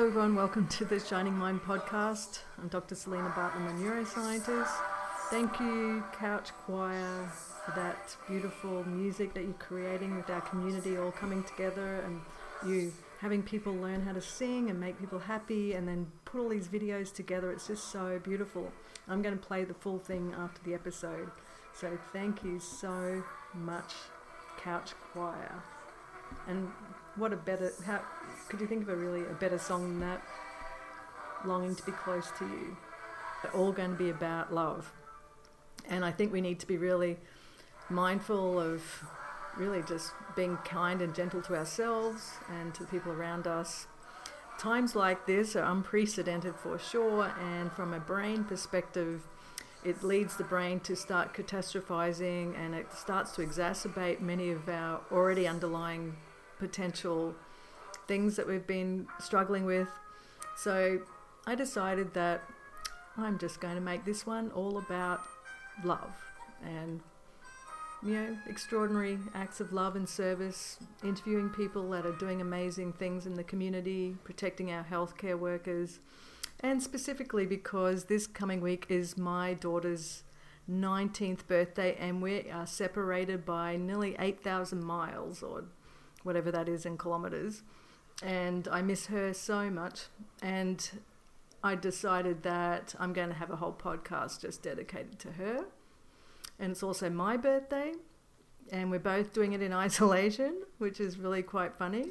Hello, everyone. Welcome to the Shining Mind podcast. I'm Dr. Selena Bartlett, a neuroscientist. Thank you, Couch Choir, for that beautiful music that you're creating with our community all coming together and you having people learn how to sing and make people happy and then put all these videos together. It's just so beautiful. I'm going to play the full thing after the episode. So thank you so much, Couch Choir. And what a better, how could you think of a really a better song than that? Longing to be close to you. They're all going to be about love. And I think we need to be really mindful of really just being kind and gentle to ourselves and to the people around us. Times like this are unprecedented for sure, and from a brain perspective, it leads the brain to start catastrophizing and it starts to exacerbate many of our already underlying potential things that we've been struggling with. So I decided that I'm just going to make this one all about love and you know extraordinary acts of love and service interviewing people that are doing amazing things in the community protecting our healthcare workers and specifically because this coming week is my daughter's 19th birthday and we are separated by nearly 8,000 miles or whatever that is in kilometers. And I miss her so much. And I decided that I'm going to have a whole podcast just dedicated to her. And it's also my birthday. And we're both doing it in isolation, which is really quite funny.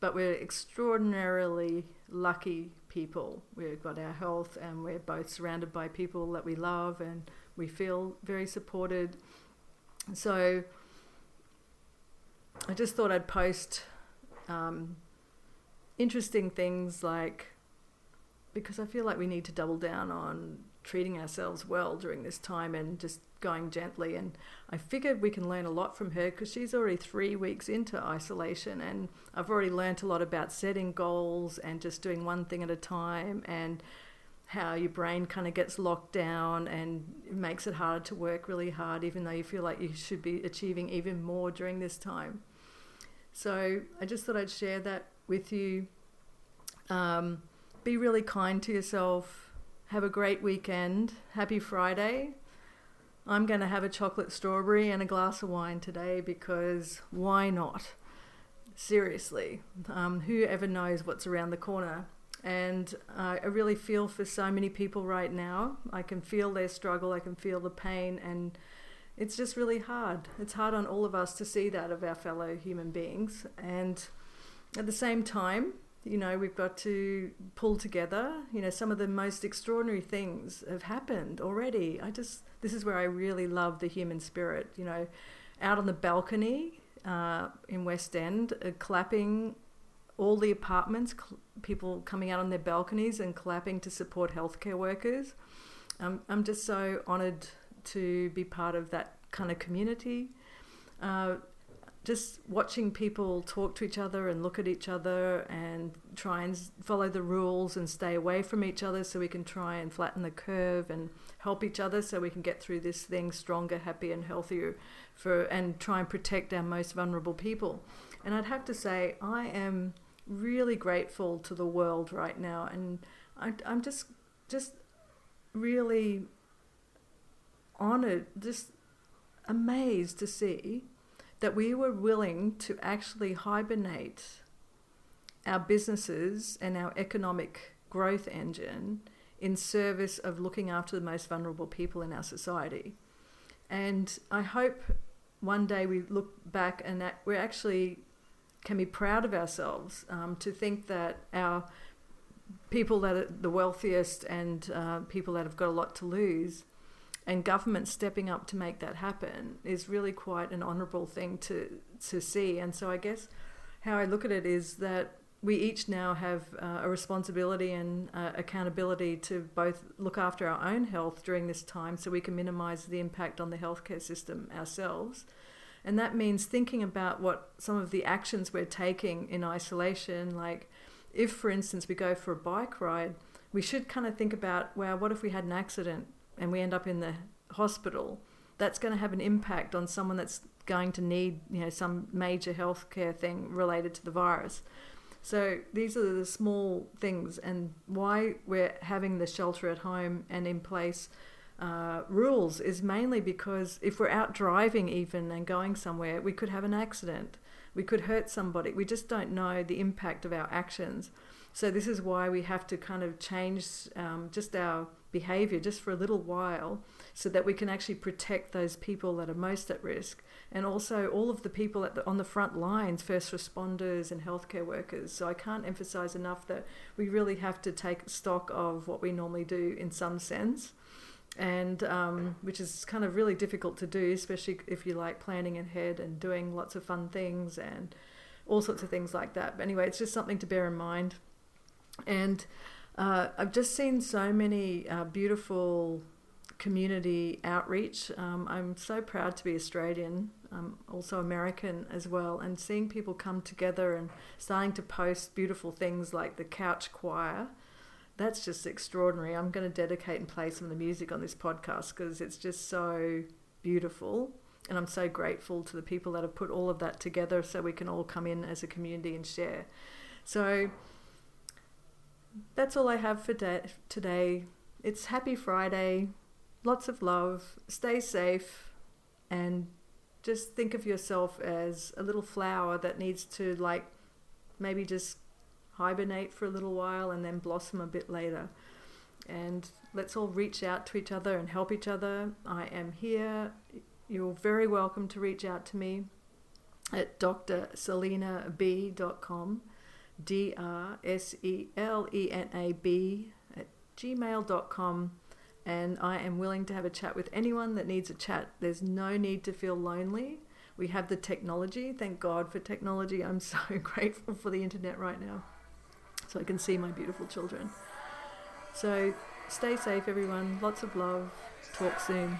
But we're extraordinarily lucky people. We've got our health and we're both surrounded by people that we love and we feel very supported. So I just thought I'd post um, interesting things like because I feel like we need to double down on treating ourselves well during this time and just going gently. And I figured we can learn a lot from her because she's already three weeks into isolation, and I've already learnt a lot about setting goals and just doing one thing at a time and how your brain kind of gets locked down and makes it harder to work really hard, even though you feel like you should be achieving even more during this time. So I just thought I'd share that with you. Um, be really kind to yourself. Have a great weekend. Happy Friday. I'm going to have a chocolate strawberry and a glass of wine today because why not? Seriously, um, who ever knows what's around the corner? And uh, I really feel for so many people right now. I can feel their struggle, I can feel the pain, and it's just really hard. It's hard on all of us to see that of our fellow human beings. And at the same time, you know, we've got to pull together. You know, some of the most extraordinary things have happened already. I just, this is where I really love the human spirit. You know, out on the balcony uh, in West End, uh, clapping all the apartments, cl- people coming out on their balconies and clapping to support healthcare workers. Um, I'm just so honoured to be part of that kind of community. Uh, just watching people talk to each other and look at each other and try and follow the rules and stay away from each other so we can try and flatten the curve and help each other so we can get through this thing stronger, happier, and healthier for and try and protect our most vulnerable people. And I'd have to say, I am really grateful to the world right now, and I, I'm just just really honored, just amazed to see that we were willing to actually hibernate our businesses and our economic growth engine in service of looking after the most vulnerable people in our society. And I hope one day we look back and that we actually can be proud of ourselves um, to think that our people that are the wealthiest and uh, people that have got a lot to lose and government stepping up to make that happen is really quite an honourable thing to to see. And so I guess how I look at it is that we each now have uh, a responsibility and uh, accountability to both look after our own health during this time so we can minimise the impact on the healthcare system ourselves. And that means thinking about what some of the actions we're taking in isolation, like if, for instance, we go for a bike ride, we should kind of think about, well, what if we had an accident? And we end up in the hospital, that's going to have an impact on someone that's going to need you know some major healthcare thing related to the virus. So these are the small things, and why we're having the shelter at home and in place uh, rules is mainly because if we're out driving even and going somewhere, we could have an accident. We could hurt somebody. We just don't know the impact of our actions. So this is why we have to kind of change um, just our behavior just for a little while so that we can actually protect those people that are most at risk and also all of the people the, on the front lines first responders and healthcare workers. So i can't emphasize enough that we really have to take stock of what we normally do in some sense. And um, which is kind of really difficult to do especially if you like planning ahead and doing lots of fun things and all sorts of things like that. But anyway it's just something to bear in mind and uh, I've just seen so many uh, beautiful community outreach. Um, I'm so proud to be Australian, I'm also American as well, and seeing people come together and starting to post beautiful things like the Couch Choir. That's just extraordinary. I'm going to dedicate and play some of the music on this podcast because it's just so beautiful. And I'm so grateful to the people that have put all of that together so we can all come in as a community and share. So, that's all I have for de- today. It's Happy Friday. Lots of love. Stay safe. And just think of yourself as a little flower that needs to, like, maybe just hibernate for a little while and then blossom a bit later. And let's all reach out to each other and help each other. I am here. You're very welcome to reach out to me at drselenab.com D R S E L E N A B at gmail.com. And I am willing to have a chat with anyone that needs a chat. There's no need to feel lonely. We have the technology. Thank God for technology. I'm so grateful for the internet right now. So I can see my beautiful children. So stay safe, everyone. Lots of love. Talk soon.